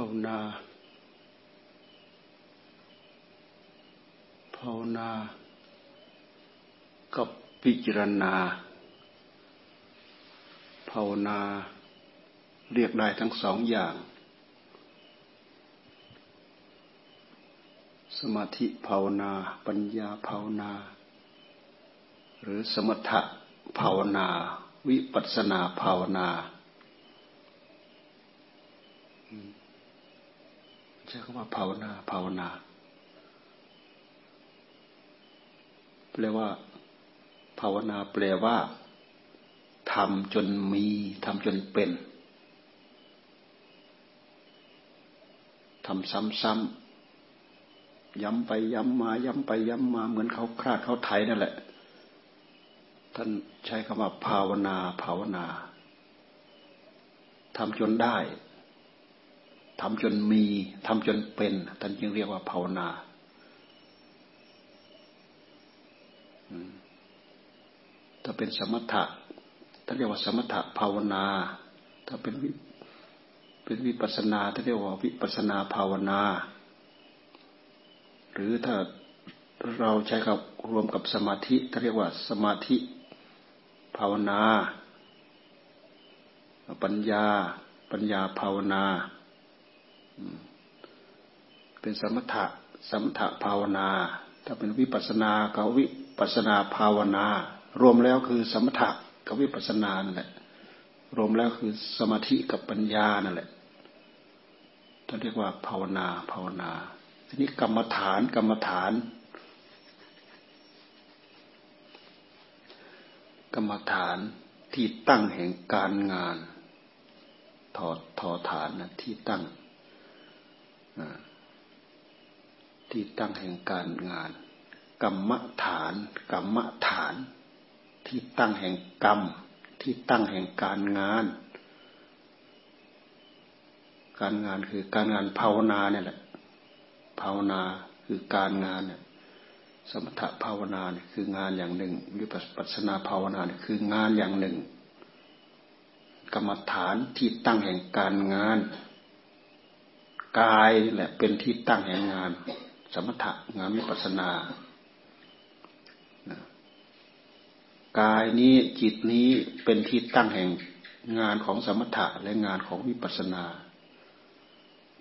ภาวนา ภาวนา กับพิจารณา ภาวนา เรียกได้ทั้งสองอย่าง สมาธิภาวนา ปัญญาภาวนา หรือสมถะภาวนา วิปัสสนาภาวนา ใช้คำว่าภาวนา ภาวนาแปลว่า ภาวนาแปลว่าทำจนมีทำจนเป็นทำซ้ำๆย้ำไปย้ำมาย้ำไปย้ำมา เหมือนเขาคลาดเขาไถนั่นแหละ ท่านใช้คำว่า ภาวนา ภาวนาทำจนได้ ทำจนมีทำจนเป็นท่านจึงเรียกว่าภาวนาถ้าเป็นสมถะท่านเรียกว่าสมถะภาวนา ถ้าเป็นวิเป็นวิปัสนาท่านเรียกว่าวิปัสนาภาวนา หรือถ้าเราใช้กับรวมกับสมาธิท่านเรียกว่าสมาธิภาวนา ปัญญา ปัญญาภาวนา เป็นสมถะสมถะภาวนา ถ้าเป็นวิปัสนากับวิปัสนาภาวนา รวมแล้วคือสมถะกับวิปัสนานั่นแหละ รวมแล้วคือสมาธิกับปัญญานั่นแหละท่านเรียกว่าภาวนาภาวนา ทีนี้กรรมฐานกรรมฐาน กรรมฐานที่ตั้งแห่งการงาน ถอดทอฐานนะที่ตั้ง ที่ตั้งแห่งการงาน กรรมฐาน กรรมฐาน ที่ตั้งแห่งกรรม ที่ตั้งแห่งการงาน การงานคือการงานภาวนาเนี่ยแหละ ภาวนาคือการงานเนี่ยสมถภาวนาเนี่ยคืองานอย่างหนึ่งวิปัสสนาภาวนาเนี่ยคืองานอย่างหนึ่ง กรรมฐานที่ตั้งแห่งการงาน กายแหละ เป็นที่ตั้งแห่งงาน สมถะงานวิปัสนากายนี้จิตนี้เป็นที่ตั้งแห่งงานของสมถะและงานของวิปัสนา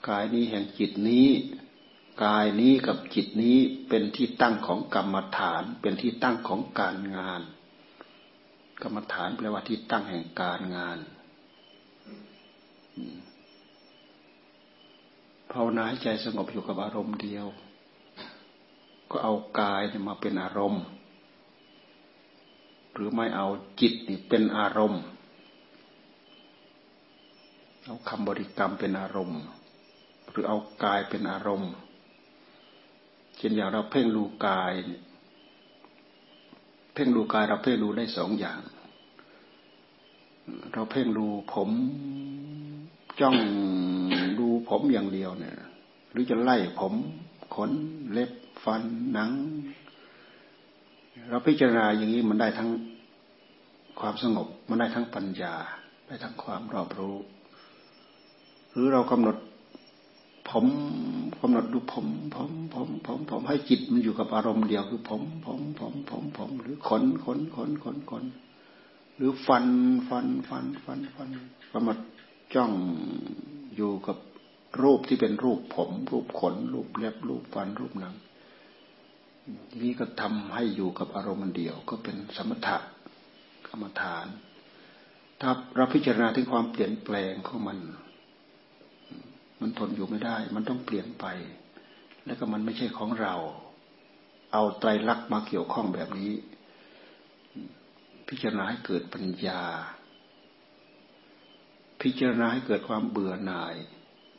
กายนี้แห่งจิตนี้กายนี้กับจิตนี้เป็นที่ตั้งของกรรมฐาน เป็นที่ตั้งของการงาน กรรมฐานแปลว่าที่ตั้งแห่งการงาน ภาวนาให้ใจสงบอยู่กับอารมณ์เดียว ก็เอากายมาเป็นอารมณ์ หรือไม่เอาจิตนี่เป็นอารมณ์ เอาคำบริกรรมเป็นอารมณ์ หรือเอากายเป็นอารมณ์ เช่นอย่างเราเพ่งดูกาย เพ่งดูกายเราเพ่งดูได้สองอย่าง เราเพ่งดูผมจ้อง ผมอย่างเดียวเนี่ย หรือจะไล่ผมขนเล็บฟันหนัง เราพิจารณาอย่างนี้มันได้ทั้งความสงบ มันได้ทั้งปัญญา ได้ทั้งความรอบรู้ หรือเรากำหนดผมกำหนดดูผมผมผมผมผมให้จิตมันอยู่กับอารมณ์เดียวคือผมผมผมผมผมหรือขนขนขนขนขนหรือฟันฟันฟันฟันฟันกำหนดจ้องอยู่กับ รูปที่เป็นรูปผม รูปขน รูปเล็บรูปฟันรูปหนังนี้ก็ทำให้อยู่กับอารมณ์เดียว ก็เป็นสมถะกรรมฐาน ถ้าเราพิจารณาถึงความเปลี่ยนแปลงของมัน มันทนอยู่ไม่ได้ มันต้องเปลี่ยนไป แล้วก็มันไม่ใช่ของเรา เอาไตรลักษณ์มาเกี่ยวข้องแบบนี้ พิจารณาให้เกิดปัญญา พิจารณาให้เกิดความเบื่อหน่าย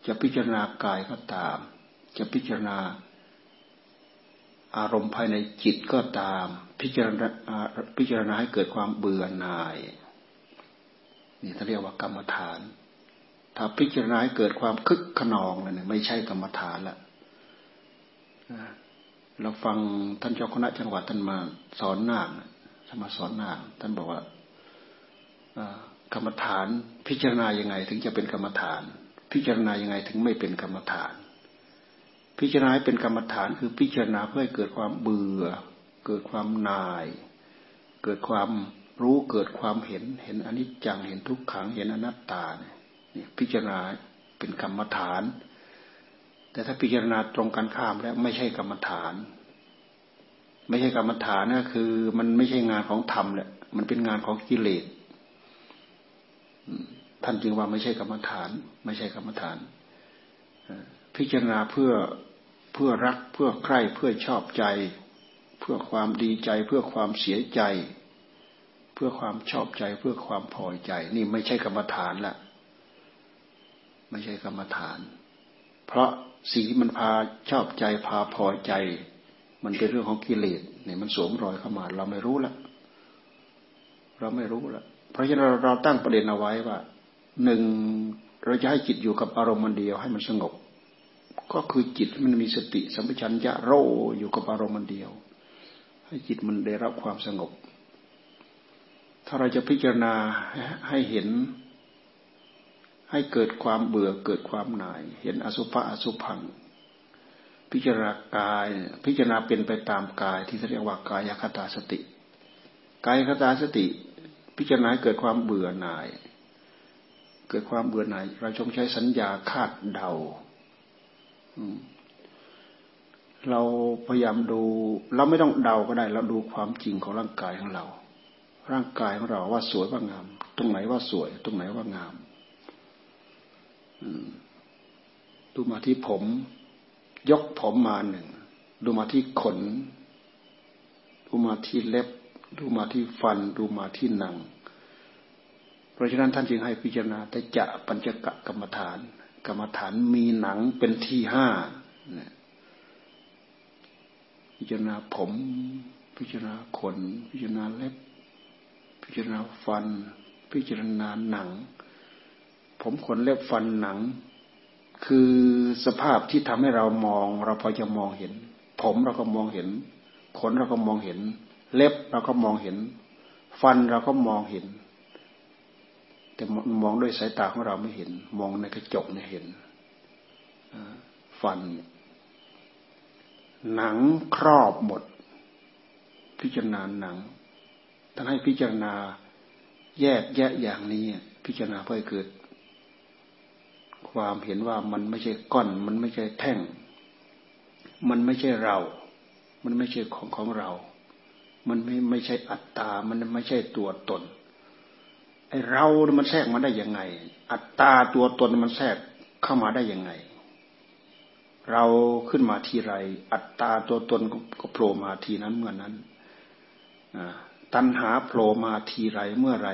จะพิจารณากายก็ตาม จะพิจารณา อารมณ์ภายในจิตก็ตาม พิจารณาพิจารณาให้เกิดความเบื่อหน่าย นี่เขาเรียกว่ากรรมฐาน ถ้าพิจารณาให้เกิดความคึกขนองนั่นไม่ใช่กรรมฐานละเราฟังท่านเจ้าคณะจังหวัดท่านมาสอนนาคท่านมาสอนนาคท่านบอกว่ากรรมฐานพิจารณายังไง ถึงจะเป็นกรรมฐาน พิจารณายังไงถึงไม่เป็นกรรมฐาน พิจารณาเป็นกรรมฐานคือพิจารณาเพื่อให้เกิดความเบื่อ เกิดความนาย เกิดความรู้เกิดความเห็นเห็นอนิจจังเห็นทุกขังเห็นอนัตตาเนี่ยพิจารณาเป็นกรรมฐาน แต่ถ้าพิจารณาตรงกันข้ามแล้วไม่ใช่กรรมฐาน ไม่ใช่กรรมฐานก็คือ มันไม่ใช่งานของธรรมแหละมันเป็นงานของกิเลส ท่านจึงว่าไม่ใช่กรรมฐาน ไม่ใช่กรรมฐาน พิจารณาเพื่อเพื่อรักเพื่อใคร่เพื่อชอบใจ เพื่อความดีใจ เพื่อความเสียใจ เพื่อความชอบใจ เพื่อความพอใจ นี่ไม่ใช่กรรมฐานละไม่ใช่กรรมฐาน เพราะสิ่งที่มันพาชอบใจพาพอใจ มันเป็นเรื่องของกิเลสเนี่ยมันสวมรอยเข้ามา เราไม่รู้ละเราไม่รู้ละเพราะฉะนั้นเราตั้งประเด็นเอาไว้ว่า หนึ่งเราจะให้จิตอยู่กับอารมณ์มันเดียวให้มันสงบ ก็คือจิตมันมีสติสัมปชัญญะโรอยู่กับอารมณ์มันเดียว ให้จิตมันได้รับความสงบ ถ้าเราจะพิจารณาให้เห็น ให้เกิดความเบื่อเกิดความหน่าย เห็นอสุภะอสุพังพิจารณากาย พิจารณาเป็นไปตามกายที่เรียกว่ากายคตาสติ กายคตาสติ พิจารณาเกิดความเบื่อหน่าย เกิดความเบื่อหน่าย เราชงใช้สัญญาคาดเดาเราพยายามดู เราไม่ต้องเดาก็ได้ เราดูความจริงของร่างกายของเรา ร่างกายของเราว่าสวยว่างาม ตรงไหนว่าสวย ตรงไหนว่างามดูมาที่ผม ยกผมมาหนึ่งดูมาที่ขน ดูมาที่เล็บ ดูมาที่ฟัน ดูมาที่หนัง เพราะฉะนั้นท่านจึงให้พิจารณาแต่จะปัญจกะกรรมฐาน กรรมฐานมีหนังเป็นที่ห้าพิจารณาผม พิจารณาขน พิจารณาเล็บ พิจารณาฟัน พิจารณาหนัง ผมขนเล็บฟันหนัง คือสภาพที่ทำให้เรามอง เราพอจะมองเห็น ผมเราก็มองเห็น ขนเราก็มองเห็น เล็บเราก็มองเห็น ฟันเราก็มองเห็น แต่มองด้วยสายตาของเราไม่เห็น มองในกระจกเนี่ยเห็นฟัน หนังครอบหมด พิจารณาหนังท่านให้พิจารณาแยกแยะอย่างนี้ พิจารณาเพื่อเกิด ความเห็นว่ามันไม่ใช่ก้อน มันไม่ใช่แท่ง มันไม่ใช่เรา มันไม่ใช่ของของเรา มันไม่ไม่ใช่อัตตา มันไม่ใช่ตัวตน ไอเรา มันแทรกมาได้ยังไง อัตตาตัวตนมันแทรกเข้ามาได้ยังไง เราขึ้นมาทีไร อัตตาตัวตนก็โผล่มาทีนั้นเมื่อนั้นตัณหาโผล่มาทีไรเมื่อไร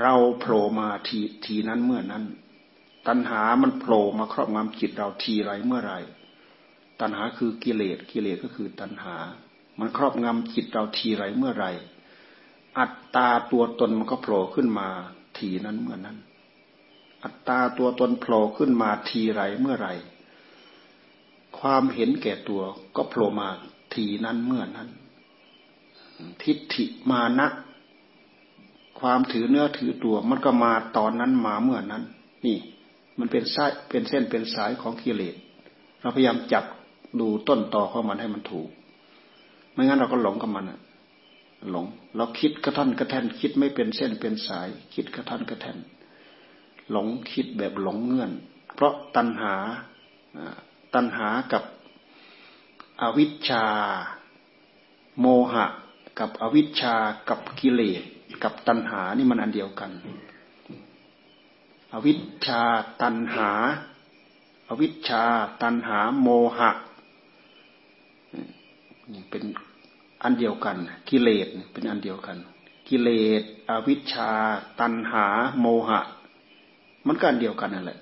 เราโผล่มาทีทีนั้นเมื่อนั้น ตัณหามันโผล่มาครอบงำจิตเราทีไรเมื่อไร ตัณหาคือกิเลสกิเลสก็คือตัณหา มันครอบงำจิตเราทีไรเมื่อไร อัตตาตัวตนมันก็โผล่ขึ้นมาทีนั้นเมื่อนั้น อัตตาตัวตนโผล่ขึ้นมาทีไรเมื่อไรความเห็นแก่ตัวก็โผล่มาทีนั้นเมื่อนั้น ทิฏฐิมานะ ความถือเนื้อถือตัวมันก็มาตอนนั้นมาเมื่อนั้น นี่ มันเป็นสายเป็นเส้นเป็นสายของกิเลสเราพยายามจับดูต้นต่อของมันให้มันถูก ไม่งั้นเราก็หลงกับมันอะ หลง เราคิดกระท่อนกระแท่น คิดไม่เป็นเส้นเป็นสาย คิดกระท่อนกระแท่น หลงคิดแบบหลงเงื่อน เพราะตัณหาตัณหากับอวิชชา โมหะ กับอวิชชากับกิเลสกับตัณหานี่มันอันเดียวกัน อวิชชาตัณหา อวิชชา ตัณหา โมหะนี่เป็น อันเดียวกัน กิเลสเป็นอันเดียวกัน กิเลสอวิชชา ตัณหา โมหะ มันก็อันเดียวกันนั่นแหละ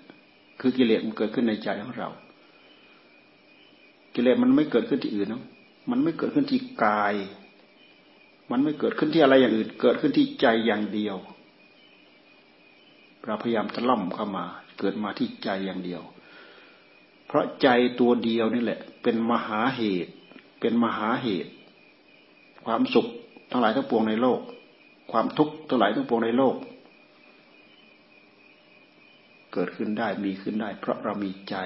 คือกิเลสมันเกิดขึ้นในใจของเรา กิเลสมันไม่เกิดขึ้นที่อื่นนะมันไม่เกิดขึ้นที่กาย มันไม่เกิดขึ้นที่อะไรอย่างอื่น เกิดขึ้นที่ใจอย่างเดียว เราพยายามตะล่อมเข้ามา เกิดมาที่ใจอย่างเดียว เพราะใจตัวเดียวนี่แหละ เป็นมหาเหตุ เป็นมหาเหตุ ความสุขทั้งหลายทั้งปวงในโลก ความทุกข์ทั้งหลายทั้งปวงในโลก เกิดขึ้นได้มีขึ้นได้ เพราะเรามีใจ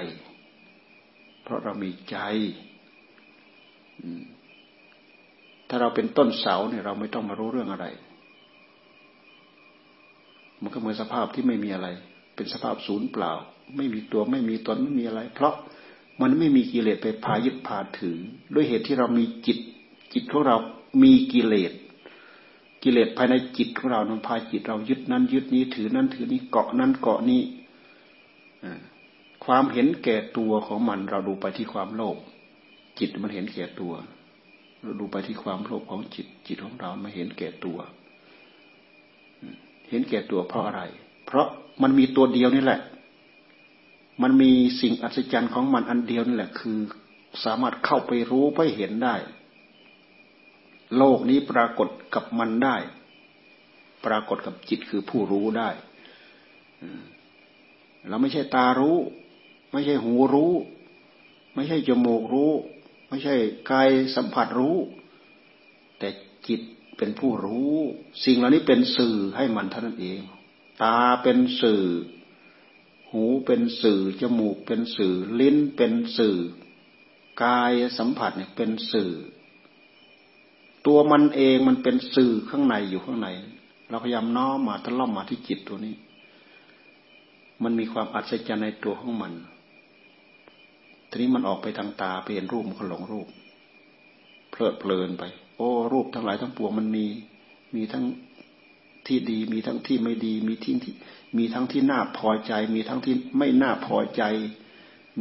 เพราะเรามีใจถ้าเราเป็นต้นเสาเนี่ยเราไม่ต้องมารู้เรื่องอะไร มันก็เหมือนสภาพที่ไม่มีอะไร เป็นสภาพศูนย์เปล่า ไม่มีตัวไม่มีตนไม่มีอะไร เพราะมันไม่มีกิเลสไปพายึดพาถือ ด้วยเหตุที่เรามีจิต จิตของเรา มีกิเลสกิเลสภายในจิตของเรานั้นพาจิตเรายึดนั้น ยึดนี้ถือนั้นถือนี้เกาะนั้นเกาะนี้ความเห็นแก่ตัวของมันเราดูไปที่ความโลภจิตมันเห็นแก่ตัว เราดูไปที่ความโลภของจิต จิตของเราไม่เห็นแก่ตัว เห็นแก่ตัวเพราะอะไร เพราะมันมีตัวเดียวนี่แหละ มันมีสิ่งอัศจรรย์ของมันอันเดียวนี่แหละ คือ สามารถเข้าไปรู้ไปเห็นได้ โลกนี้ปรากฏกับมันได้ ปรากฏกับจิตคือผู้รู้ได้เราไม่ใช่ตารู้ ไม่ใช่หูรู้ ไม่ใช่จมูกรู้ ไม่ใช่กายสัมผัสรู้ แต่จิตเป็นผู้รู้ สิ่งเหล่านี้เป็นสื่อให้มันเท่านั้นเอง ตาเป็นสื่อ หูเป็นสื่อ จมูกเป็นสื่อ ลิ้นเป็นสื่อกายสัมผัสเนี่ยเป็นสื่อ ตัวมันเองมันเป็นสื่อข้างในอยู่ข้างใน เราพยายามน้อมมาตะล่อมมาที่จิตตัวนี้ มันมีความอัศจรรย์ในตัวของมัน ทีนี้มันออกไปทางตาไปเห็นรูปมันก็หลงรูป เพลิดเพลินไป โอ้ รูปทั้งหลายทั้งปวงมันมีมีทั้งที่ดี มีทั้งที่ไม่ดี มีที่ที่มีทั้งที่น่าพอใจ มีทั้งที่ไม่น่าพอใจ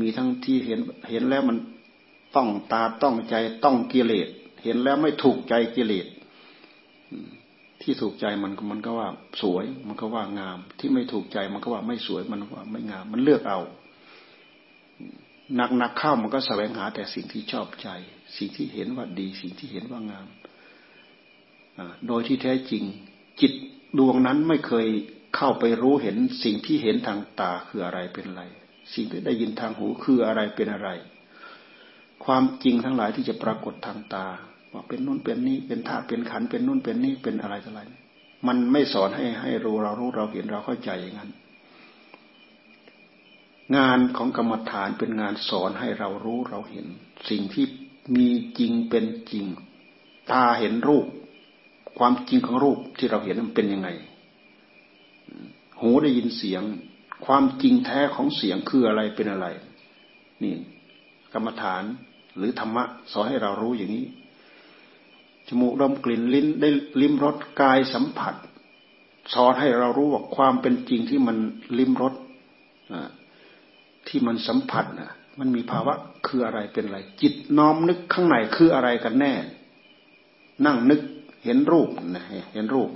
มีทั้งที่เห็นเห็นแล้วมันต้องตาต้องใจต้องกิเลส เห็นแล้วไม่ถูกใจกิเลสที่ถูกใจมันมันก็ว่าสวย มันก็ว่างาม ที่ไม่ถูกใจมันก็ว่าไม่สวยมันว่าไม่งาม มันเลือกเอาหนักหนักเข้ามันก็แสวงหาแต่สิ่งที่ชอบใจ สิ่งที่เห็นว่าดี สิ่งที่เห็นว่างามโดยที่แท้จริง จิตดวงนั้นไม่เคยเข้าไปรู้เห็นสิ่งที่เห็นทางตาคืออะไรเป็นอะไร สิ่งที่ได้ยินทางหูคืออะไรเป็นอะไร ความจริงทั้งหลายที่จะปรากฏทางตา ว่าเป็นนู่นเป็นนี้เป็นธาตุเป็นขันเป็นนู่นเป็นนี่เป็นอะไรอะไร มันไม่สอนให้ให้รู้เรารู้เราเห็นเราเข้าใจอย่างนั้น งานของกรรมฐานเป็นงานสอนให้เรารู้เราเห็น สิ่งที่มีจริงเป็นจริง ตาเห็นรูป ความจริงของรูปที่เราเห็นมันเป็นยังไง หูได้ยินเสียง ความจริงแท้ของเสียงคืออะไรเป็นอะไร นี่ กรรมฐานหรือธรรมะสอนให้เรารู้อย่างนี้ จมูกดมกลิ่นลิ้นได้ลิ้มรสกายสัมผัส สอนให้เรารู้ว่าความเป็นจริงที่มันลิ้มรสที่มันสัมผัสนะมันมีภาวะคืออะไรเป็นอะไร จิตน้อมนึกข้างในคืออะไรกันแน่ นั่งนึกเห็นรูปนะเห็นรูป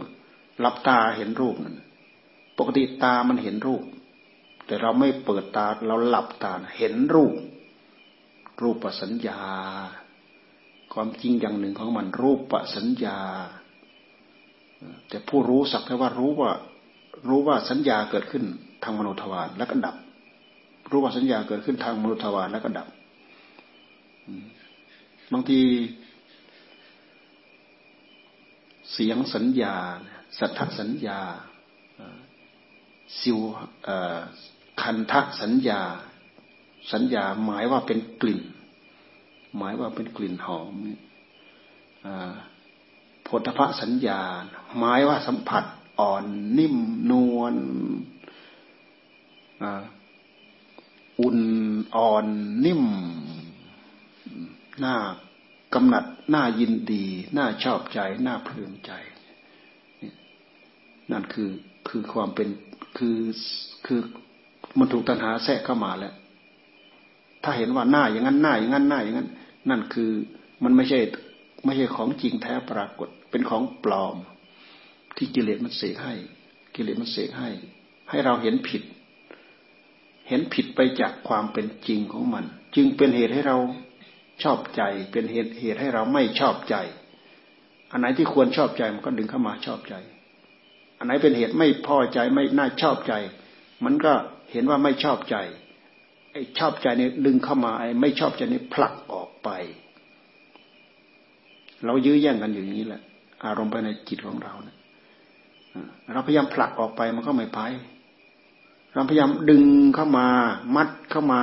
หลับตาเห็นรูปนั่นปกติตามันเห็นรูป แต่เราไม่เปิดตาเราหลับตาเห็นรูป รูปสัญญา ความจริงอย่างหนึ่งของมันรูปปสัญญา แต่ผู้รู้สักแต่ว่ารู้ว่า รู้ว่าสัญญาเกิดขึ้นทางมโนทวารแล้วก็ดับ รู้ว่าสัญญาเกิดขึ้นทางมโนทวารแล้วก็ดับบางทีเสียงสัญญา สัทธสัญญาสิวคันทะสัญญา สัญญาหมายว่าเป็นกลิ่น หมายว่าเป็นกลิ่นหอมโพธพสัญญาหมายว่าสัมผัสอ่อนนิ่มนวลอุ่นอ่อนนิ่มหน้ากำหนัดหน้ายินดีหน้าชอบใจหน้าเพลินใจ นั่นคือคือความเป็นคือคือมันถูกตัณหาแทรกเข้ามาแล้ว ถ้าเห็นว่าหน้าอย่างนั้นหน้าอย่างนั้นหน้าอย่างนั้น นั่นคือมันไม่ใช่ไม่ใช่ของจริงแท้ปรากฏ เป็นของปลอม ที่กิเลสมันเสกให้ กิเลสมันเสกให้ ให้เราเห็นผิด เห็นผิดไปจากความเป็นจริงของมัน จึงเป็นเหตุให้เราชอบใจ เป็นเหตุเหตุให้เราไม่ชอบใจ อันไหนที่ควรชอบใจมันก็ดึงเข้ามาชอบใจ อันไหนเป็นเหตุไม่พอใจไม่น่าชอบใจ มันก็เห็นว่าไม่ชอบใจ ชอบใจเนี่ยดึงเข้ามาไอ้ไม่ชอบใจนี่ผลักออกไป เรายื้อแย่งกันอยู่อย่างนี้แหละ อารมณ์ไปในจิตของเราเนี่ยเราพยายามผลักออกไปมันก็ไม่ไปเราพยายามดึงเข้ามา มัดเข้ามา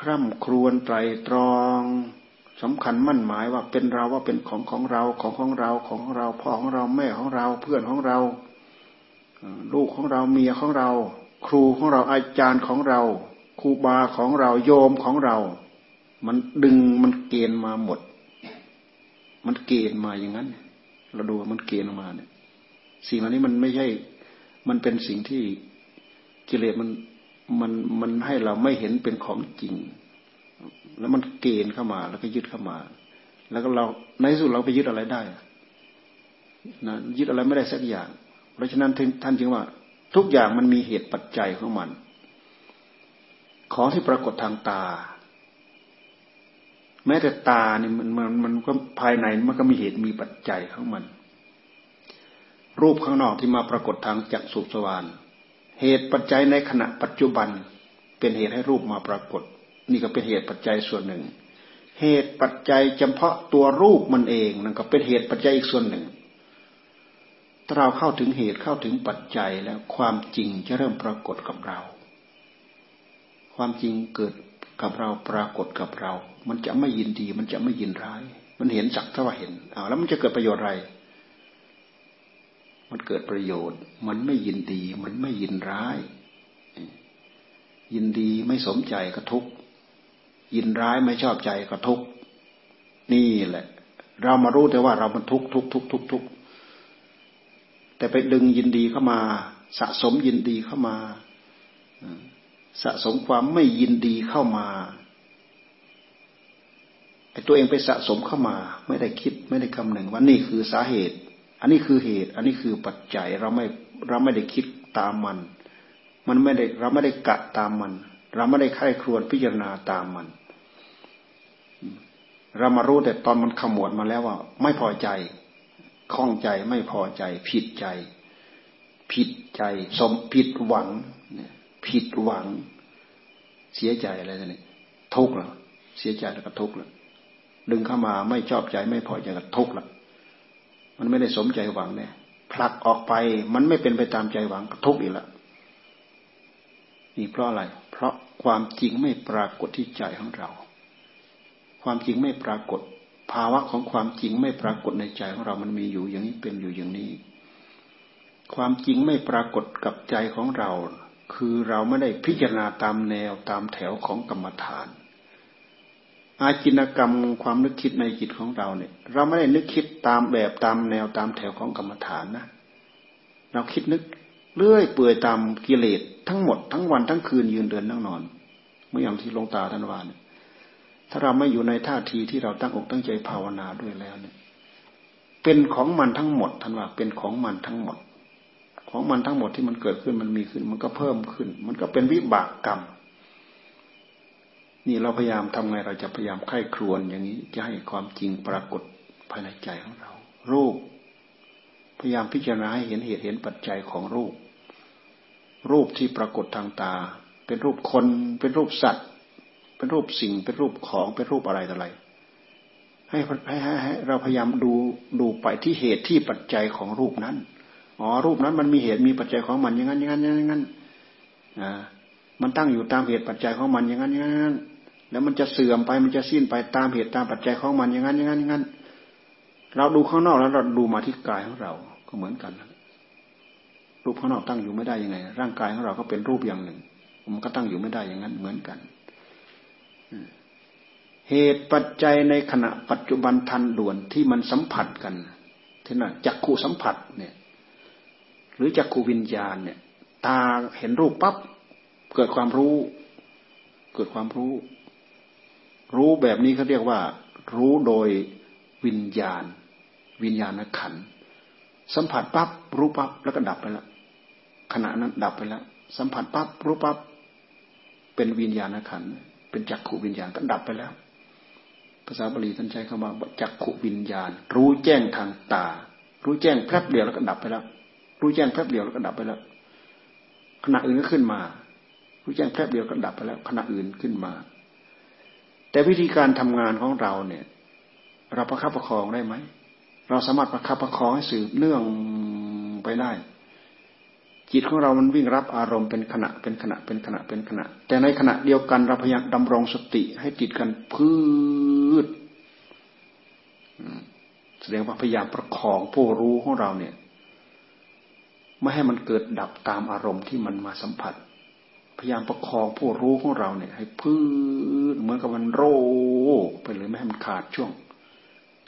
คร่ำครวญไตรตรองสำคัญมั่นหมายว่าเป็นเราว่าเป็นของของเราของของเราของของเราพ่อของเราแม่ของเราเพื่อนของเรา ลูกของเราเมียของเรา ครูของเราอาจารย์ของเราครูบาของเราโยมของเรา มันดึงมันเกณฑ์มาหมด มันเกณฑ์มาอย่างนั้น เราดูมันเกณฑ์มาเนี่ยสิ่งเหล่านี้มันไม่ใช่ มันเป็นสิ่งที่กิเลสมันมันมันให้เราไม่เห็นเป็นของจริง แล้วมันเกณฑ์เข้ามา แล้วก็ยึดเข้ามา แล้วก็เราในสุดเราไปยึดอะไรได้นะยึดอะไรไม่ได้สักอย่าง เพราะฉะนั้นท่านจึงว่า ทุกอย่างมันมีเหตุปัจจัยของมัน ของที่ปรากฏทางตา แม้แต่ตาเนี่ยมันมันมันก็ภายในมันก็มีเหตุมีปัจจัยของมัน รูปข้างนอกที่มาปรากฏทางจักสุสวานเหตุปัจจัยในขณะปัจจุบันเป็นเหตุให้รูปมาปรากฏ นี่ก็เป็นเหตุปัจจัยส่วนหนึ่ง เหตุปัจจัยเฉพาะตัวรูปมันเองนั่นก็เป็นเหตุปัจจัยอีกส่วนหนึ่ง ถ้าเราเข้าถึงเหตุเข้าถึงปัจจัยแล้วความจริงจะเริ่มปรากฏกับเรา ความจริงเกิดกับเราปรากฏกับเรา มันจะไม่ยินดี มันจะไม่ยินร้าย มันเห็นสักเท่าว่เห็นเอาแล้วมันจะเกิดประโยชน์อะไร มันเกิดประโยชน์ มันไม่ยินดี มันไม่ยินร้าย ยินดีไม่สมใจก็ทุกยินร้ายไม่ชอบใจก็ทุกนี่แหละ เรามารู้แต่ว่าเรามันทุกทุกทุกทุกทุก แต่ไปดึงยินดีเข้ามา สะสมยินดีเข้ามา สะสมความไม่ยินดีเข้ามาไอ้ตัวเองไปสะสมเข้ามา ไม่ได้คิดไม่ได้คำหนึ่งว่านี่คือสาเหตุ อันนี้คือเหตุ อันนี้คือปัจจัยเราไม่เราไม่ได้คิดตามมัน มันไม่ได้เราไม่ได้กะตามมัน เราไม่ได้ใคร่ครวญพิจารณาตามมัน เรามารู้แต่ตอนมันขมวดมาแล้วว่า ไม่พอใจ คล้องใจไม่พอใจผิดใจ ผิดใจสมผิดหวังผิดหวัง เสียใจอะไรนี่ทุกข์แล้วเสียใจแล้วก็ทุกข์แล้วดึงเข้ามาไม่ชอบใจไม่พอใจก็ทุกข์แล้วมันไม่ได้สมใจหวังเนี่ยผลักออกไปมันไม่เป็นไปตามใจหวังทุกข์อีกล้วนี่เพราะอะไร เพราะความจริงไม่ปรากฏที่ใจของเรา ความจริงไม่ปรากฏ ภาวะของความจริงไม่ปรากฏในใจของเรามันมีอยู่อย่างนี้เป็นอยู่อย่างนี้ ความจริงไม่ปรากฏกับใจของเรา คือเราไม่ได้พิจารณาตามแนวตามแถวของกรรมฐาน อาจินกรรมความนึกคิดในจิตของเราเนี่ย เราไม่ได้นึกคิดตามแบบตามแนวตามแถวของกรรมฐานนะ เราคิดนึกเลื่อยเปื่อยตามกิเลสทั้งหมดทั้งวันทั้งคืนยืนเดินนั่งนอนเมื่ออย่างที่ลงตาท่านวาน ถ้าเราไม่อยู่ในท่าทีที่เราตั้งอกตั้งใจภาวนาด้วยแล้วเนี่ย เป็นของมันทั้งหมดท่านว่าเป็นของมันทั้งหมด ของมันทั้งหมดที่มันเกิดขึ้นมันมีขึ้น มันก็เพิ่มขึ้น มันก็เป็นวิบากกรรม นี่เราพยายามทำไงเราจะพยายามไข้ครวนอย่างนี้จะให้ความจริงปรากฏภายในใจของเรา รูป พยายามพิจารณาให้เห็นเหตุเห็นปัจจัยของรูป รูปที่ปรากฏทางตา เป็นรูปคนเป็นรูปสัตว์ เป็นรูปสิ่งเป็นรูปของเป็นรูปอะไรต่ออะไรให้ให้ให้เราพยายามดูดูไปที่เหตุที่ปัจจัยของรูปนั้นอ๋อรูปนั้นมันมีเหตุมีปัจจัยของมันอย่างนั้นอย่างนั้นอย่างนั้นอ่ามันตั้งอยู่ตามเหตุปัจจัยของมันอย่างนั้นอย่างนั้นแล้วมันจะเสื่อมไปมันจะสิ้นไปตามเหตุตามปัจจัยของมันอย่างนั้นอย่างนั้นอย่างนั้น เราดูข้างนอกแล้วเราดูมาที่กายของเราก็เหมือนกัน รูปข้างนอกตั้งอยู่ไม่ได้ยังไง ร่างกายของเราก็เป็นรูปอย่างหนึ่ง มันก็ตั้งอยู่ไม่ได้อย่างนั้นเหมือนกัน เหตุปัจจัยในขณะปัจจุบันทันด่วนที่มันสัมผัสกันที่นั่นจักขู่สัมผัสเนี่ย หรือจักขู่วิญญาณเนี่ย ตาเห็นรูปปั๊บเกิดความรู้ เกิดความรู้ รู้แบบนี้เขาเรียกว่า รู้โดยวิญญาณ วิญญาณขัน สัมผัสปั๊บรู้ปั๊บแล้วก็ดับไปแล้วขณะนั้นดับไปแล้ว สัมผัสปั๊บรู้ปั๊บเป็นวิญญาณขัน เป็นจักขุวิญญาณก็ดับไปแล้ว ภาษาบาลีท่านใช้คำว่าจักขุวิญญาณ รู้แจ้งทางตา รู้แจ้งแป๊บเดียวแล้วก็ดับไปแล้ว รู้แจ้งแป๊บเดียวแล้วก็ดับไปแล้ว ขณะอื่นก็ขึ้นมา รู้แจ้งแป๊บเดียวก็ดับไปแล้ว ขณะอื่นขึ้นมา แต่วิธีการทำงานของเราเนี่ย เราประคับประคองได้ไหมเราสามารถประคับประคองให้สืบเนื่องไปได้ จิตของเรามันวิ่งรับอารมณ์เป็นขณะเป็นขณะเป็นขณะเป็นขณะ แต่ในขณะเดียวกันเราพยายามดำรงสติให้ติดกันพืชแสดงว่าพยายามประคองผู้รู้ของเราเนี่ย ไม่ให้มันเกิดดับตามอารมณ์ที่มันมาสัมผัส พยายามประคองผู้รู้ของเราเนี่ย ให้พืชเหมือนกับมันโรไปเลยไม่ให้มันขาดช่วง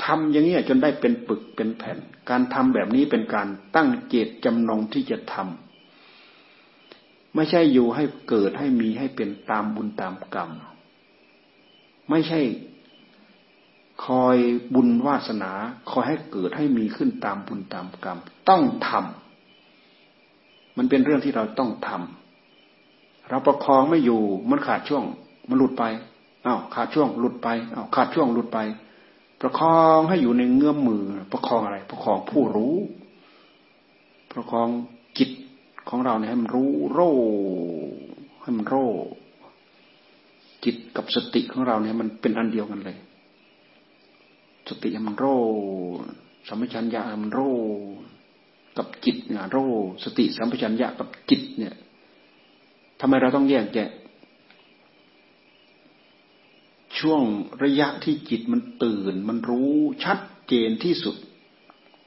ทำอย่างนี้จนได้เป็นปึกเป็นแผ่น การทำแบบนี้เป็นการตั้งเจตจำนงที่จะทำ ไม่ใช่อยู่ให้เกิดให้มีให้เป็นตามบุญตามกรรม ไม่ใช่คอยบุญวาสนา คอยให้เกิดให้มีขึ้นตามบุญตามกรรม ต้องทำมันเป็นเรื่องที่เราต้องทำเราประคองไม่อยู่มันขาดช่วง มันหลุดไปอ้าวขาดช่วงหลุดไปอ้าวขาดช่วงหลุดไป ประคองให้อยู่ในเงื้อมมือ ประคองอะไร ประคองผู้รู้ ประคองจิต ของเราเนี่ยให้มันรู้โรให้มันโรจิตกับสติของเราเนี่ยมันเป็นอันเดียวกันเลย สติมันโรสัมปชัญญะมันโรกับจิตเนี่ยโรสติสัมปชัญญะกับจิตเนี่ยทำไมเราต้องแยกแยะ ช่วงระยะที่จิตมันตื่น มันรู้ชัดเจนที่สุด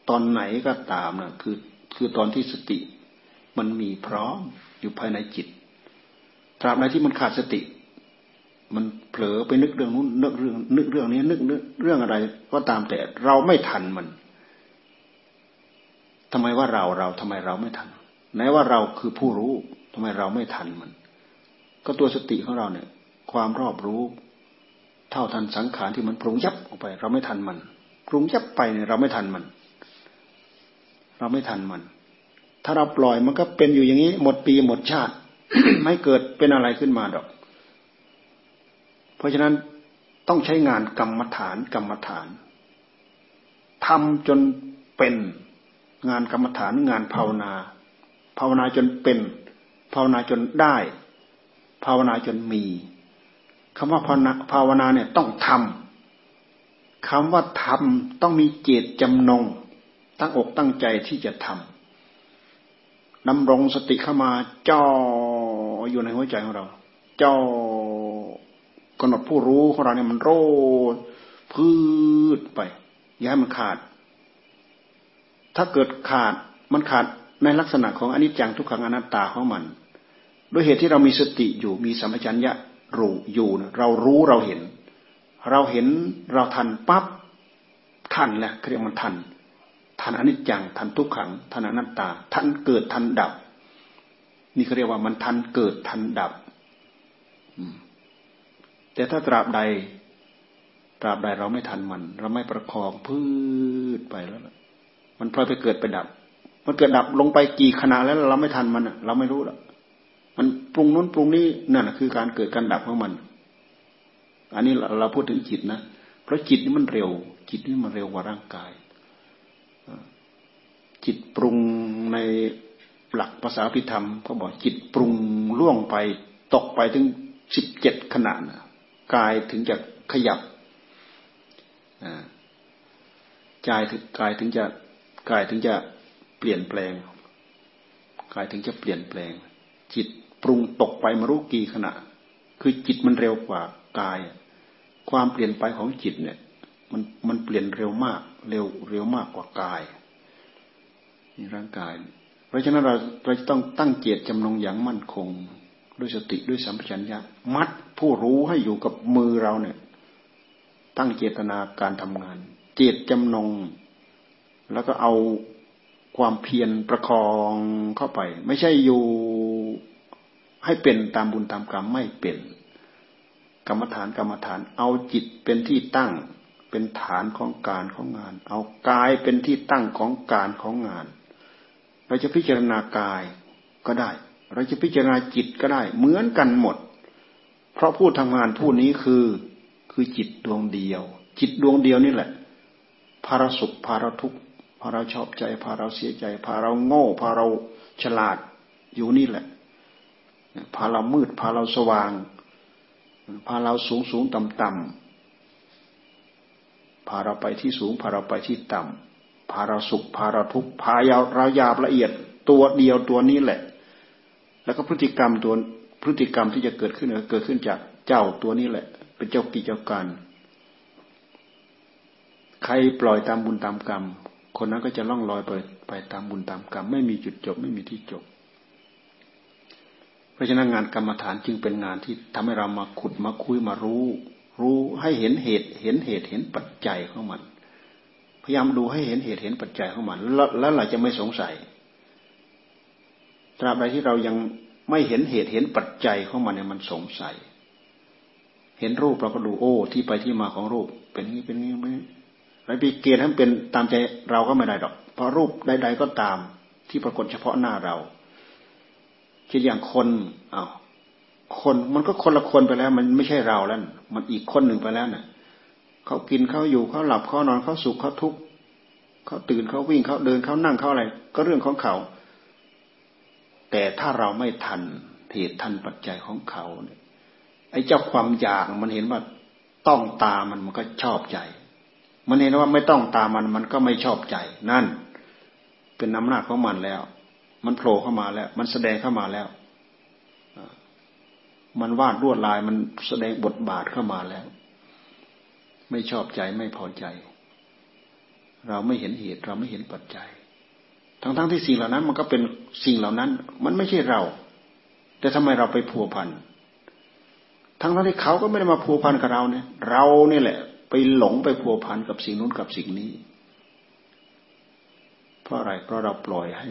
ตอนไหนก็ตามนะคือคือตอนที่สติ มันมีพร้อมอยู่ภายในจิต ตราบใดที่มันขาดสติ มันเผลอไปนึกเรื่องนู้นนึกเรื่องนึกเรื่องนี้นึกนึกเรื่องอะไรก็ตามแต่เราไม่ทันมันทำไมว่าเราเราทำไมเราไม่ทันไหนว่าเราคือผู้รู้ทำไมเราไม่ทันมัน ก็ตัวสติของเราเนี่ย ความรอบรู้ เท่าทันสังขารที่มันปรุงยับออกไป เราไม่ทันมันปรุงยับไปเนี่ยเราไม่ทันมัน เราไม่ทันมัน ถ้าเราปล่อยมันก็เป็นอยู่อย่างนี้ หมดปีหมดชาติ ไม่เกิดเป็นอะไรขึ้นมาดอก เพราะฉะนั้นต้องใช้งานกรรมฐานกรรมฐานทำจนเป็นงานกรรมฐานงานภาวนา ภาวนาจนเป็น ภาวนาจนได้ ภาวนาจนมีคำว่าภาวนาภาวนาเนี่ยต้องทำคำว่าทำต้องมีเจตจำนง ตั้งอกตั้งใจที่จะทำ นำรงสติเข้ามาจ่ออยู่ในหัวใจของเราจ่อกำหนดผู้รู้ของเราเนี่ยมันโรดพืชไป อย่าให้มันขาด ถ้าเกิดขาดมันขาดในลักษณะของอนิจจังทุกขังอนัตตาของมันด้วยเหตุที่เรามีสติอยู่มีสัมปชัญญะรู้อยู่เรารู้เราเห็น เราเห็นเราทันปั๊บทันแหละเรียกมันทัน ทันอนิจจังทันทุกขังทันอนัตตา ทันเกิดทันดับ นี่เขาเรียกว่ามันทันเกิดทันดับแต่ถ้าตราบใด ตราบใดเราไม่ทันมัน เราไม่ประคองพืชไปแล้วมันพลอยไปเกิดไปดับ มันเกิดดับลงไปกี่ขณะแล้ว เราไม่ทันมันเราไม่รู้หรอกมันปรุงนู้นปรุงนี้นั่นคือการเกิดการดับของมัน อันนี้เราพูดถึงจิตนะเพราะจิตนี่มันเร็ว จิตนี่มันเร็วกว่าร่างกาย จิตปรุงในหลักภาษาพิธรรมเขาบอกจิตปรุงล่วงไปตกไปถึงสิบเจ็ดขณะนะกายถึงจะขยับกายถึงกายถึงจะกายถึงจะเปลี่ยนแปลงกายถึงจะเปลี่ยนแปลง จิตปรุงตกไปมารู้กี่ขณะ คือจิตมันเร็วกว่ากาย ความเปลี่ยนไปของจิตเนี่ย มันมันเปลี่ยนเร็วมาก เร็วเร็วมากกว่ากาย นี่ร่างกาย เพราะฉะนั้นเราเราจะต้องตั้งเจตจำนงอย่างมั่นคง ด้วยสติด้วยสัมปชัญญะมัดผู้รู้ให้อยู่กับมือเราเนี่ย ตั้งเจตนาการทำงาน เจตจำนง แล้วก็เอาความเพียรประคองเข้าไป ไม่ใช่อยู่ให้เป็นตามบุญตามกรรมไม่เป็นกรรมฐานกรรมฐาน เอาจิตเป็นที่ตั้งเป็นฐานของการของงาน เอากายเป็นที่ตั้งของการของงาน เราจะพิจารณากายก็ได้ เราจะพิจารณาจิตก็ได้ เหมือนกันหมด เพราะผู้ทำงานผู้นี้คือคือจิตดวงเดียว จิตดวงเดียวนี่แหละ พาราสุขพาราทุกข์พาเราชอบใจ พาเราเสียใจ พาเราโง่ พาเราฉลาดอยู่นี่แหละ พาเรามืด พาเราสว่าง พาเราสูงสูงต่ำต่ำพาเราไปที่สูง พาเราไปที่ต่ำ พาเราสุขพาเราทุกข์พาเรายาบละเอียดตัวเดียวตัวนี้แหละ แล้วก็พฤติกรรมตัวพฤติกรรมที่จะเกิดขึ้นเกิดขึ้นจากเจ้าตัวนี้แหละ เป็นเจ้ากิจเจ้าการใครปล่อยตามบุญตามกรรม คนนั้นก็จะล่องลอยไปไปตามบุญตามกรรม ไม่มีจุดจบไม่มีที่จบ เพราะฉะนั้นงานกรรมฐานจึงเป็นงานที่ทำให้เรามาขุดมาคุยมารู้ รู้ให้เห็นเหตุเห็นเหตุเห็นปัจจัยของมัน พยายามดูให้เห็นเหตุเห็นปัจจัยของมันแล้วเราจะไม่สงสัย ตราบใดที่เรายังไม่เห็นเหตุเห็นปัจจัยของมันเนี่ยมันสงสัย เห็นรูปเราก็ดูโอ้ที่ไปที่มาของรูป เป็นงี้เป็นงี้ไหมไปปีเกณฑ์ให้เป็นตามใจเราก็ไม่ได้ดอก เพราะรูปใด ๆ ก็ตามที่ปรากฏเฉพาะหน้าเราเช่นอย่างคนอา้าวคนมันก็คนละคนไปแล้ว มันไม่ใช่เราแล้ว มันอีกคนหนึ่งไปแล้วเนะ่ะ เขากินเขาอยู่เขาหลับเขานอนเขาสุขเขาทุกข์เขาตื่นเขาวิ่งเขาเดินเขานั่งเขาอะไร ก็เรื่องของเขา แต่ถ้าเราไม่ทันเหตุทันปัจจัยของเขาเนี่ยไอ้เจ้าความอยากมันเห็นว่าต้องตามันมันก็ชอบใจ มันเห็นว่าไม่ต้องตามมันมันก็ไม่ชอบใจ นั่น เป็นอำนาจของมันแล้ว มันโผล่เข้ามาแล้ว มันแสดงเข้ามาแล้วมันวาดลวดลายมันแสดงบทบาทเข้ามาแล้ว ไม่ชอบใจไม่พอใจ เราไม่เห็นเหตุเราไม่เห็นปัจจัย ทั้งๆทที่สิ่งเหล่านั้น มันก็เป็นสิ่งเหล่านั้น มันไม่ใช่เรา แต่ทำไมเราไปพัวพันทั้งๆที่เขาก็ไม่ได้มาพัวพันกับเราเนี่ย เราเนี่ยแหละ ไปหลงไปพัวพันกับสิ่งนู้นกับสิ่งนี้ เพราะอะไรเพราะเราปล่อยให้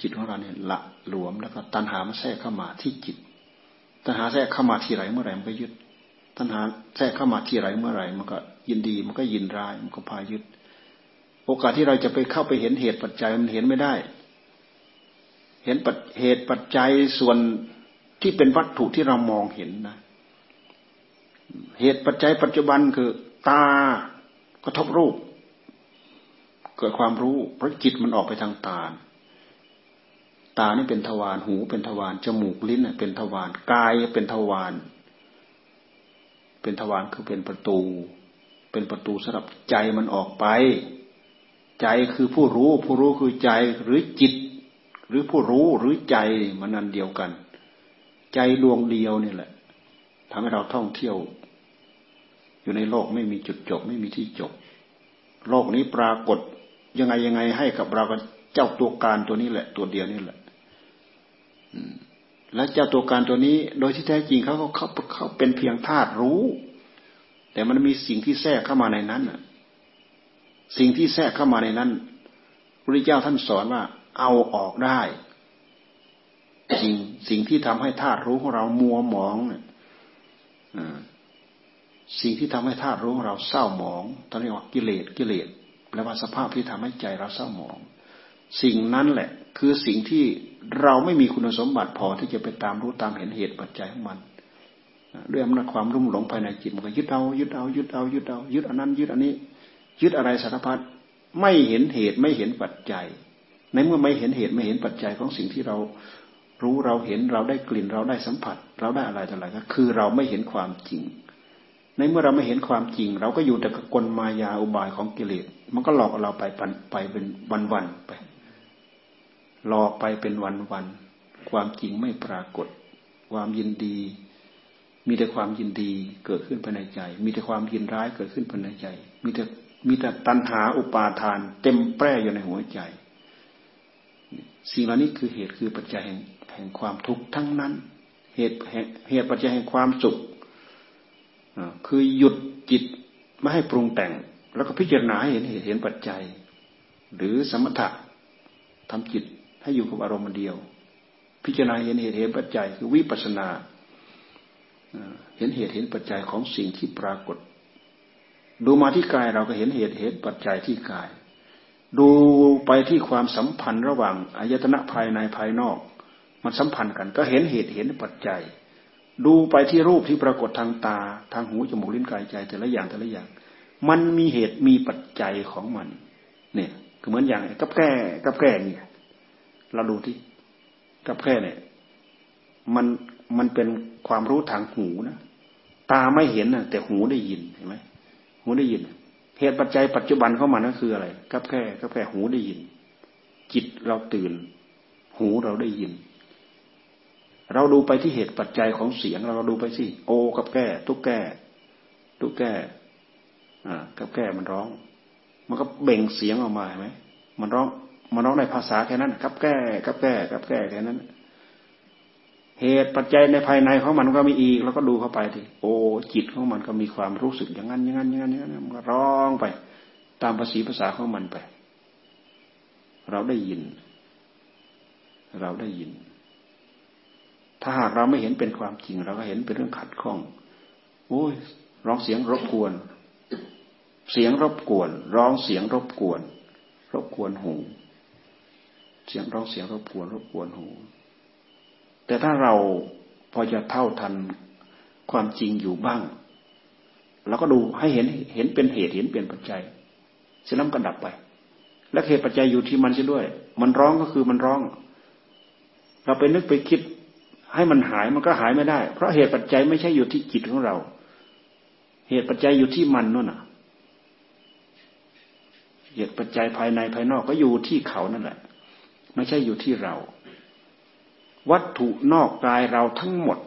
จิตของเราเนี่ยละหลวมแล้วก็ตัณหามันแทรกเข้ามาที่จิต ตัณหาแทรกเข้ามาที่ไรเมื่อไหร่มันก็ยึด ตัณหาแทรกเข้ามาที่ไรเมื่อไหร่มันก็ยินดีมันก็ยินร้ายมันก็พายึด โอกาสที่เราจะไปเข้าไปเห็นเหตุปัจจัยมันเห็นไม่ได้ เห็นเหตุปัจจัยส่วนที่เป็นวัตถุที่เรามองเห็นนะเหตุปัจจัยปัจจุบันคือตากระทบรูป เกิดความรู้เพราะจิตมันออกไปทางตาตานี่เป็นทวารหูเป็นทวารจมูกลิ้นเป็นทวารกายเป็นทวาร เป็นทวารคือเป็นประตู เป็นประตูสำหรับใจมันออกไป ใจคือผู้รู้ ผู้รู้คือใจหรือจิต หรือผู้รู้หรือใจมันนันเดียวกัน ใจดวงเดียวนี่แหละทำให้เราท่องเที่ยว อยู่ในโลกไม่มีจุดจบ ไม่มีที่จบ โลกนี้ปรากฏยังไงยังไงให้กับเราเจ้าตัวการตัวนี้แหละ ตัวเดียวนี่แหละ และเจ้าตัวการตัวนี้ โดยที่แท้จริงเขาเขาเขาเป็นเพียงธาตุรู้ แต่มันมีสิ่งที่แทรกเข้ามาในนั้นสิ่งที่แทรกเข้ามาในนั้นพระเจ้าท่านสอนว่า เอาออกได้สิ่งสิ่งที่ทำให้ธาตุรู้ของเรามัวหมองเนี่ยสิ่งที่ทำให้ธาตุรู้ของเราเศร้าหมองตอนนี้ว่ากิเลสกิเลสแปลว่าสภาพที่ทำให้ใจเราเศร้าหมอง สิ่งนั้นแหละ คือสิ่งที่เราไม่มีคุณสมบัติพอที่จะไปตามรู้ตามเห็นเหตุปัจจัยของมันด้วยอำนาจความรุ่มหลงภายในจิตมันก็ยึดเอายึดเอายึดเอายึดเอายึดอันนั้นยึดอันนี้ ยึดอะไรสารพัดไม่เห็นเหตุไม่เห็นปัจจัย ในเมื่อไม่เห็นเหตุไม่เห็นปัจจัยของสิ่งที่เรารู้เราเห็นเราได้กลิ่นเราได้สัมผัส เราได้อะไรต่ออะไรก็คือเราไม่เห็นความจริง ในเมื่อเราไม่เห็นความจริง เราก็อยู่แต่กับกลมายาอุบายของกิเลสมันก็หลอกเราไปไปเป็นวันวันไป หลอกไปเป็นวันวันความจริงไม่ปรากฏ ความยินดี มีแต่ความยินดีเกิดขึ้นภายในใจ มีแต่ความยินร้ายเกิดขึ้นภายในใจ มีแต่มีแต่ตัณหาอุปาทาน เต็มแปร่อยู่ในหัวใจ สิ่งเหล่านี้คือเหตุคือปัจจัยแห่งแห่งความทุกข์ทั้งนั้น เหตุเหตุปัจจัยแห่งความสุขคือหยุดจิตไม่ให้ปรุงแต่ง แล้วก็พิจารณาเห็นเหตุเห็นปัจจัย หรือสมถะทำจิต ให้อยู่กับอารมณ์เดียว พิจารณาเห็นเหตุเห็นปัจจัยคือวิปัสนาเห็นเหตุเห็นปัจจัยของสิ่งที่ปรากฏ ดูมาที่กายเราก็เห็นเหตุเห็นปัจจัยที่กาย ดูไปที่ความสัมพันธ์ระหว่างอายตนะภายในภายนอก มันสัมพันธ์กัน ก็เห็นเหตุเห็นปัจจัย ดูไปที่รูปที่ปรากฏทางตา ทางหูจมูกลิ้นกายใจแต่ละอย่างแต่ละอย่าง มันมีเหตุมีปัจจัยของมัน เนี่ยคือเหมือนอย่างกับแก้กับแก้เนี่ย เราดูที่กับแก้เนี่ย มันมันเป็นความรู้ทางหูนะตาไม่เห็นนะแต่หูได้ยินเห็นไหมหูได้ยินเหตุปัจจัยปัจจุบันเข้ามานั่นคืออะไรกับแค่กับแค่หูได้ยิน จิตเราตื่น หูเราได้ยิน เราดูไปที่เหตุปัจจัยของเสียงเราดูไปสิโอกับแก่ทุกแก่ทุกแก่อ่ากับแก่มันร้อง มันก็เบ่งเสียงออกมาเห็นไหมมันร้อง มันร้องในภาษาแค่นั้นกับแก่กับแก่กับแก่แค่นั้น เหตุปัจจัยในภายในของมันก็มีอีก แล้วก็ดูเข้าไปทีโอ้จิตของมันก็มีความรู้สึกอย่างนั้นอย่างนั้นอย่างนั้นอย่างนั้นมันก็ร้องไป ตามภาษีภาษาของมันไป เราได้ยิน เราได้ยิน ถ้าหากเราไม่เห็นเป็นความจริง เราก็เห็นเป็นเรื่องขัดข้องโอ้ยร้องเสียงรบกวน เสียงรบกวน ร้องเสียงรบกวน รบกวนหู เสียงร้องเสียงรบกวนรบกวนหู แต่ถ้าเราพอจะเท่าทันความจริงอยู่บ้างเราก็ดูให้เห็นเห็นเป็นเหตุเห็นเป็นปัจจัยเสร็จแล้วก็ดับไป และเหตุปัจจัยอยู่ที่มันใช่ด้วย มันร้องก็คือมันร้อง เราไปนึกไปคิด ให้มันหายมันก็หายไม่ได้ เพราะเหตุปัจจัยไม่ใช่อยู่ที่จิตของเรา เหตุปัจจัยอยู่ที่มันนู่นน่ะเหตุปัจจัยภายในภายนอกก็อยู่ที่เขานั่นแหละ ไม่ใช่อยู่ที่เรา วัตถุนอกกายเราทั้งหมด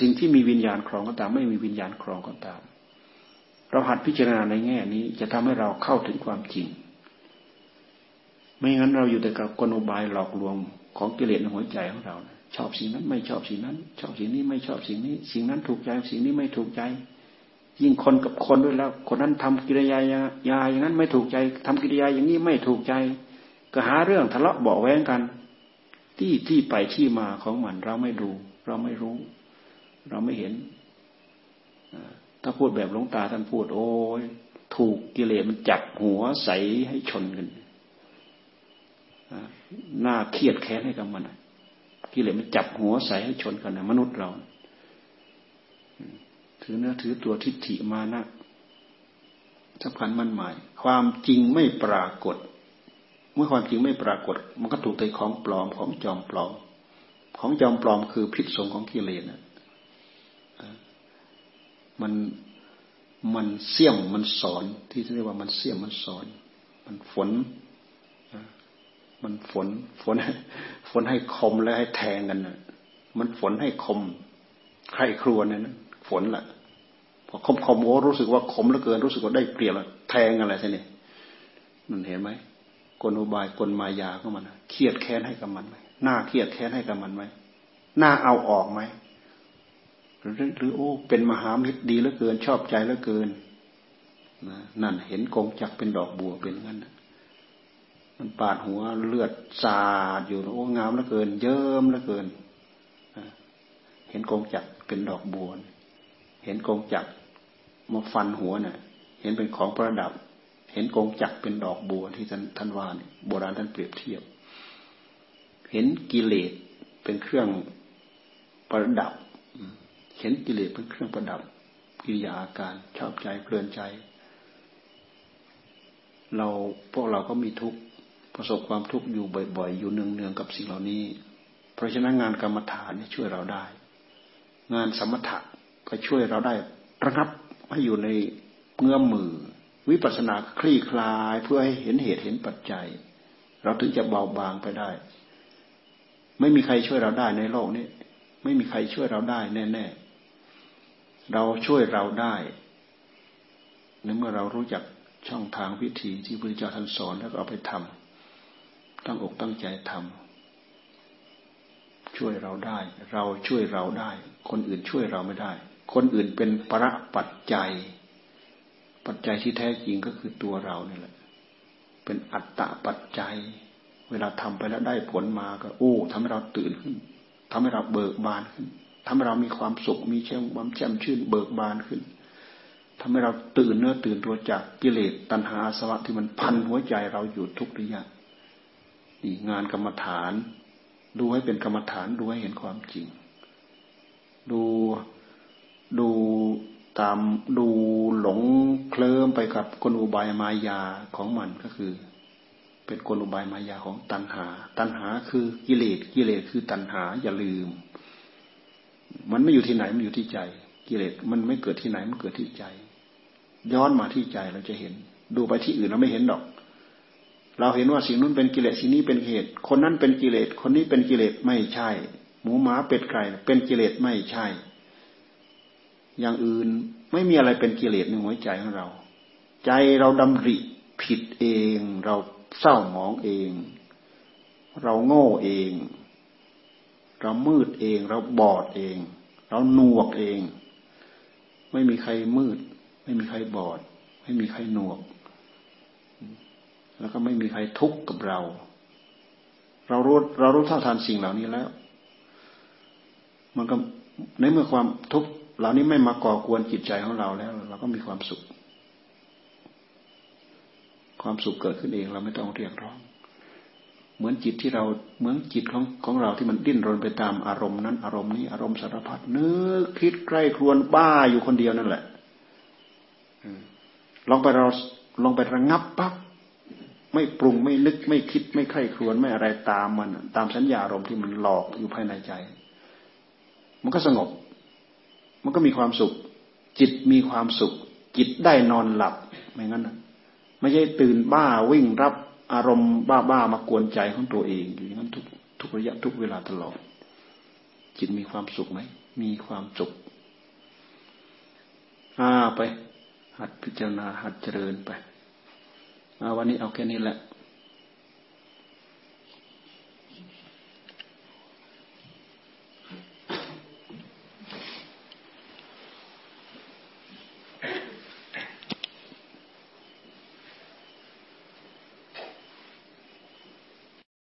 สิ่งที่มีวิญญาณครองก็ตาม ไม่มีวิญญาณครองก็ตาม เราหัดพิจารณาในแง่นี้ จะทำให้เราเข้าถึงความจริง ไม่งั้นเราอยู่แต่กับกลบายหลอกลวงของกิเลสในหัวใจของเราชอบสิ่งนั้นไม่ชอบสิ่งนั้น ชอบสิ่งนี้ไม่ชอบสิ่งนี้ สิ่งนั้นถูกใจสิ่งนี้ไม่ถูกใจ ยิ่งคนกับคนด้วยแล้ว คนนั้นทำกิริยายาอย่างนั้นไม่ถูกใจทำกิริยาอย่างนี้ไม่ถูกใจ ก็หาเรื่องทะเลาะเบาแว้งกัน ที่ที่ไปที่มาของมันเราไม่ดู เราไม่รู้ เราไม่เห็นถ้าพูดแบบหลวงตาท่านพูด โอ้ยถูกกิเลสมันจับหัวใสให้ชนกันหน้าเครียดแค้นให้กับมันกิเลสมันจับหัวใสให้ชนกันนะมนุษย์เรา ถือเนื้อถือตัวทิฏฐิมานะสำคัญมันหมาย ความจริงไม่ปรากฏ เมื่อความจริงไม่ปรากฏ มันก็ถูกใจของปลอมของจอมปลอม ของจอมปลอมคือพิษสงของกิเลสนะมันมันเสี่ยมมันสอนที่เรียกว่ามันเสี่ยมมันสอน มันฝนมันฝนฝนฝนให้คมและให้แทงกันนะมันฝนให้คม ใครครัวเนี่ยนะฝนละพอคมคมโอ้รู้สึกว่าคมเหลือเกิน รู้สึกว่าได้เปรียบแทงอะไรใช่ไหมมันเห็นไหม กลอุบายกลมายาของมันเครียดแค้นให้กับมันไหมหน้าเครียดแค้นให้กับมันไหมหน้าเอาออกไหมหรือหรือโอ้เป็นมหามิตรดีเหลือเกินชอบใจเหลือเกินนั่นเห็นกงจักเป็นดอกบัวเป็นงั้นมันปาดหัวเลือดสาดอยู่โอ้งามเหลือเกิน เยิ้มเหลือเกินเห็นกงจักเป็นดอกบัวเห็นกงจักมาฟันหัวเนะ่ะเห็นเป็นของประดับ เห็นกงจักเป็นดอกบัวที่ท่านท่านว่าเนี่ยโบราณท่านเปรียบเทียบ เห็นกิเลสเป็นเครื่องประดับ เห็นกิเลสเป็นเครื่องประดับกิริยาอาการชอบใจเพลินใจ เราพวกเราก็มีทุกข์ประสบความทุกข์อยู่บ่อย ๆ อยู่เนืองๆกับสิ่งเหล่านี้ เพราะฉะนั้นงานกรรมฐานช่วยเราได้ งานสมถะก็ช่วยเราได้ระงับให้อยู่ในเงื้อมมือ วิปัสสนาคลี่คลายเพื่อให้เห็นเหตุเห็นปัจจัย เราถึงจะเบาบางไปได้ ไม่มีใครช่วยเราได้ในโลกนี้ ไม่มีใครช่วยเราได้แน่ๆเราช่วยเราได้ในเมื่อเรารู้จักช่องทางวิธีที่พระพุทธเจ้าท่านสอนแล้วก็เอาไปทำตั้งอกตั้งใจทำช่วยเราได้ เราช่วยเราได้ คนอื่นช่วยเราไม่ได้ คนอื่นเป็นประปัจจัย ปัจจัยที่แท้จริงก็คือตัวเราเนี่ยแหละ เป็นอัตตะปัจจัย เวลาทำไปแล้วได้ผลมาก็ โอ้ทำให้เราตื่นขึ้นทำให้เราเบิกบานขึ้นทำให้เรามีความสุขมีเช่มความแจ่มชื่นเบิกบานขึ้นทำให้เราตื่นเนื้อตื่นตัวจากกิเลสตัณหาสวะที่มันพันหัวใจเราอยู่ทุกระยะนี่งานกรรมฐาน ดูให้เป็นกรรมฐานดูให้เห็นความจริง ดูดู ตามดูหลงเคลิ้มไปกับกลอุบายมายาของมันก็คือ เป็นกลอุบายมายาของตัณหา ตัณหาคือกิเลสกิเลสคือตัณหาอย่าลืม มันไม่อยู่ที่ไหนมันอยู่ที่ใจ กิเลสมันไม่เกิดที่ไหนมันเกิดที่ใจ ย้อนมาที่ใจเราจะเห็น ดูไปที่อื่นเราไม่เห็นดอก เราเห็นว่าสิ่งนู้นเป็นกิเลสสิ่งนี้เป็นเหตุ คนนั้นเป็นกิเลสคนนี้เป็นกิเลสไม่ใช่ หมูหมาเป็ดไก่เป็นกิเลสไม่ใช่ อย่างอื่นไม่มีอะไรเป็นกิเลสในหัวใจของเรา ใจเราดำริผิดเอง เราเศร้าหมองเอง เราโง่เอง เรามืดเอง เราบอดเอง เราหนวกเอง ไม่มีใครมืด ไม่มีใครบอด ไม่มีใครหนวก แล้วก็ไม่มีใครทุกข์กับเรา เรารู้เรารู้เท่าทันสิ่งเหล่านี้แล้ว มันก็ในเมื่อความทุกข์ เหล่านี้ไม่มาก่อกวนจิตใจของเราแล้ว เราก็มีความสุข ความสุขเกิดขึ้นเองเราไม่ต้องเรียกร้อง เหมือนจิตที่เราเหมือนจิตของของเราที่มันดิ้นรนไปตามอารมณ์นั้น อารมณ์นี้อารมณ์สารพัดนึกคิดใกล้ครวนบ้าอยู่คนเดียวนั่นแหละลองไปเราลองไประงับปั๊บไม่ปรุงไม่นึกไม่คิดไม่ใคร่ครวญไม่อะไรตามมัน ตามสัญญาอารมณ์ที่มันหลอกอยู่ภายในใจ มันก็สงบ มันก็มีความสุข จิตมีความสุข จิตได้นอนหลับไม่งั้นนะไม่ใช่ตื่นบ้าวิ่งรับอารมณ์บ้าๆมากวนใจของตัวเองอยู่อย่างนั้นทุกทุกระยะทุกเวลาตลอด จิตมีความสุขไหมมีความสุขอ่าไป หัดพิจารณาหัดเจริญไปวันนี้เอาแค่นี้แหละ